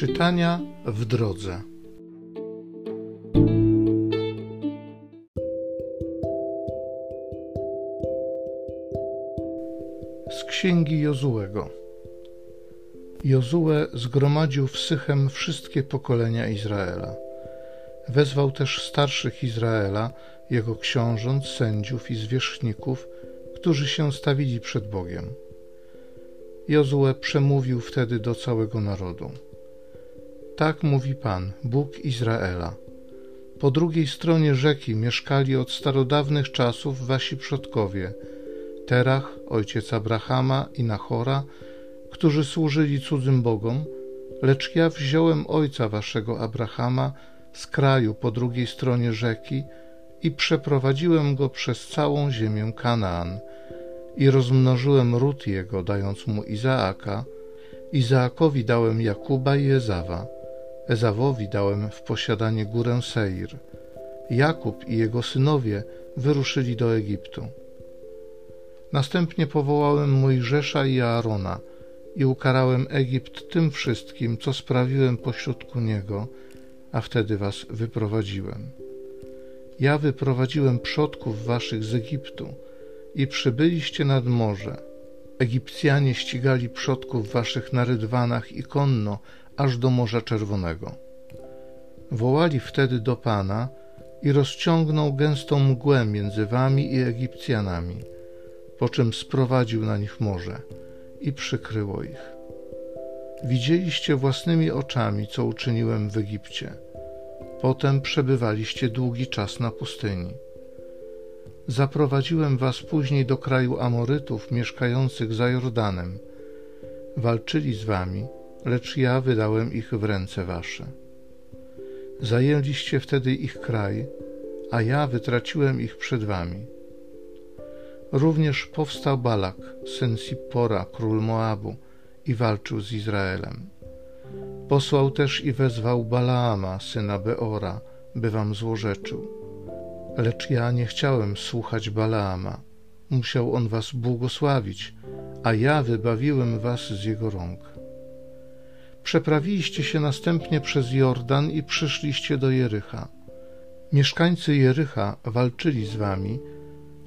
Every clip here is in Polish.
Czytania w drodze. Z księgi Jozułego. Jozue zgromadził w Sychem wszystkie pokolenia Izraela. Wezwał też starszych Izraela, jego książąt, sędziów i zwierzchników, którzy się stawili przed Bogiem. Jozue przemówił wtedy do całego narodu. Tak mówi Pan, Bóg Izraela. Po drugiej stronie rzeki mieszkali od starodawnych czasów wasi przodkowie, Terach, ojciec Abrahama i Nachora, którzy służyli cudzym bogom, lecz ja wziąłem ojca waszego Abrahama z kraju po drugiej stronie rzeki i przeprowadziłem go przez całą ziemię Kanaan i rozmnożyłem ród jego, dając mu Izaaka. Izaakowi dałem Jakuba i Ezawa. Ezawowi dałem w posiadanie górę Seir. Jakub i jego synowie wyruszyli do Egiptu. Następnie powołałem Mojżesza i Aarona i ukarałem Egipt tym wszystkim, co sprawiłem pośrodku niego, a wtedy was wyprowadziłem. Ja wyprowadziłem przodków waszych z Egiptu i przybyliście nad morze. Egipcjanie ścigali przodków waszych na rydwanach i konno, aż do Morza Czerwonego. Wołali wtedy do Pana i rozciągnął gęstą mgłę między wami i Egipcjanami, po czym sprowadził na nich morze i przykryło ich. Widzieliście własnymi oczami, co uczyniłem w Egipcie. Potem przebywaliście długi czas na pustyni. Zaprowadziłem was później do kraju Amorytów mieszkających za Jordanem. Walczyli z wami, lecz ja wydałem ich w ręce wasze. Zajęliście wtedy ich kraj, a ja wytraciłem ich przed wami. Również powstał Balak, syn Sippora, król Moabu, i walczył z Izraelem. Posłał też i wezwał Balaama, syna Beora, by wam złorzeczył. Lecz ja nie chciałem słuchać Balaama. Musiał on was błogosławić, a ja wybawiłem was z jego rąk. Przeprawiliście się następnie przez Jordan i przyszliście do Jericha. Mieszkańcy Jericha walczyli z wami,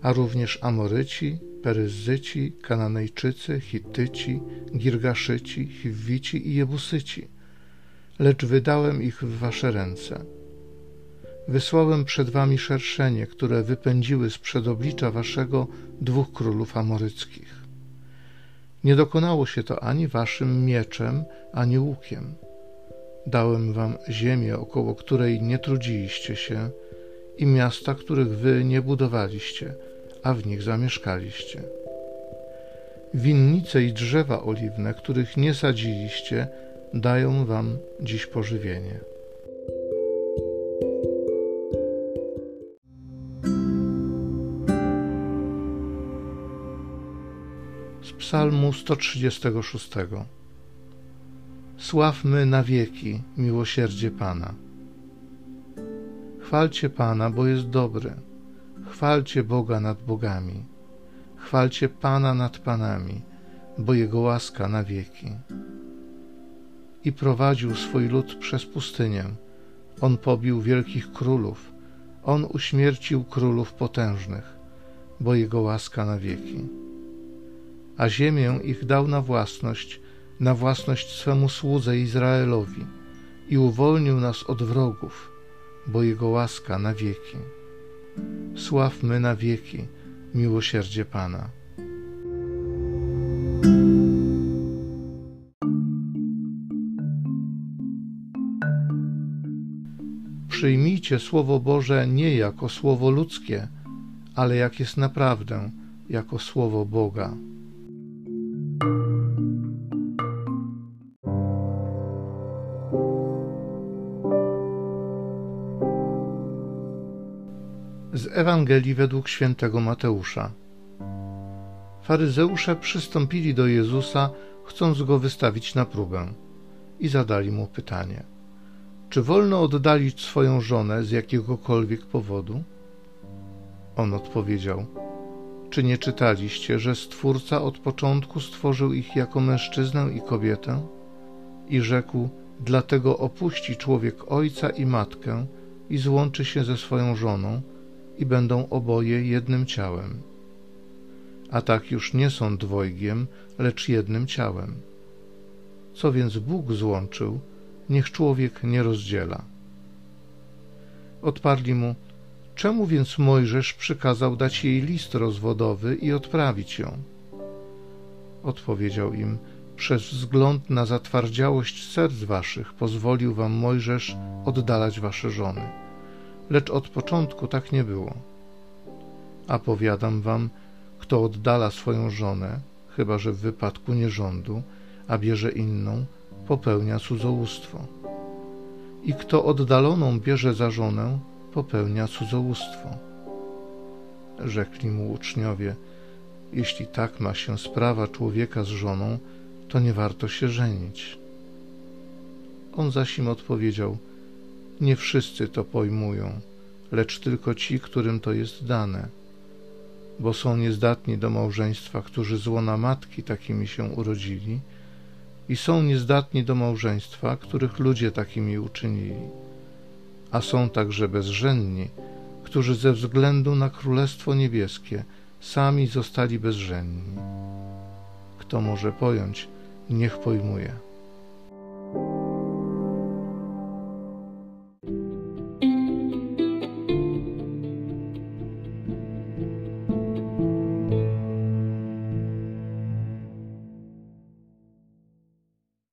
a również Amoryci, Peryzyci, Kananejczycy, Hittyci, Girgaszyci, Hiwici i Jebusyci. Lecz wydałem ich w wasze ręce. Wysłałem przed wami szerszenie, które wypędziły z przed oblicza waszego dwóch królów amoryckich. Nie dokonało się to ani waszym mieczem, ani łukiem. Dałem wam ziemię, około której nie trudziliście się, i miasta, których wy nie budowaliście, a w nich zamieszkaliście. Winnice i drzewa oliwne, których nie sadziliście, dają wam dziś pożywienie. Psalmu 136 Sławmy na wieki miłosierdzie Pana. Chwalcie Pana, bo jest dobry Chwalcie Boga nad bogami, chwalcie Pana nad panami, bo Jego łaska na wieki. I prowadził swój lud przez pustynię. On pobił wielkich królów, on uśmiercił królów potężnych, bo Jego łaska na wieki. A ziemię ich dał na własność, na własność swemu słudze Izraelowi i uwolnił nas od wrogów, bo Jego łaska na wieki. Sławmy na wieki miłosierdzie Pana. Przyjmijcie Słowo Boże nie jako Słowo ludzkie, ale jak jest naprawdę, jako Słowo Boga. Ewangelii według świętego Mateusza. Faryzeusze przystąpili do Jezusa, chcąc go wystawić na próbę, i zadali mu pytanie: Czy wolno oddalić swoją żonę z jakiegokolwiek powodu? On odpowiedział: Czy nie czytaliście, że Stwórca od początku stworzył ich jako mężczyznę i kobietę? I rzekł: Dlatego opuści człowiek ojca i matkę i złączy się ze swoją żoną, i będą oboje jednym ciałem. A tak już nie są dwojgiem, lecz jednym ciałem. Co więc Bóg złączył, niech człowiek nie rozdziela. Odparli mu, czemu więc Mojżesz przykazał dać jej list rozwodowy i odprawić ją? Odpowiedział im, przez wzgląd na zatwardziałość serc waszych pozwolił wam Mojżesz oddalać wasze żony. Lecz od początku tak nie było. A powiadam wam, kto oddala swoją żonę, chyba że w wypadku nierządu, a bierze inną, popełnia cudzołóstwo. I kto oddaloną bierze za żonę, popełnia cudzołóstwo. Rzekli mu uczniowie, jeśli tak ma się sprawa człowieka z żoną, to nie warto się żenić. On zaś im odpowiedział, nie wszyscy to pojmują, lecz tylko ci, którym to jest dane, bo są niezdatni do małżeństwa, którzy z łona matki takimi się urodzili, i są niezdatni do małżeństwa, których ludzie takimi uczynili, a są także bezżenni, którzy ze względu na Królestwo Niebieskie sami zostali bezżenni. Kto może pojąć, niech pojmuje.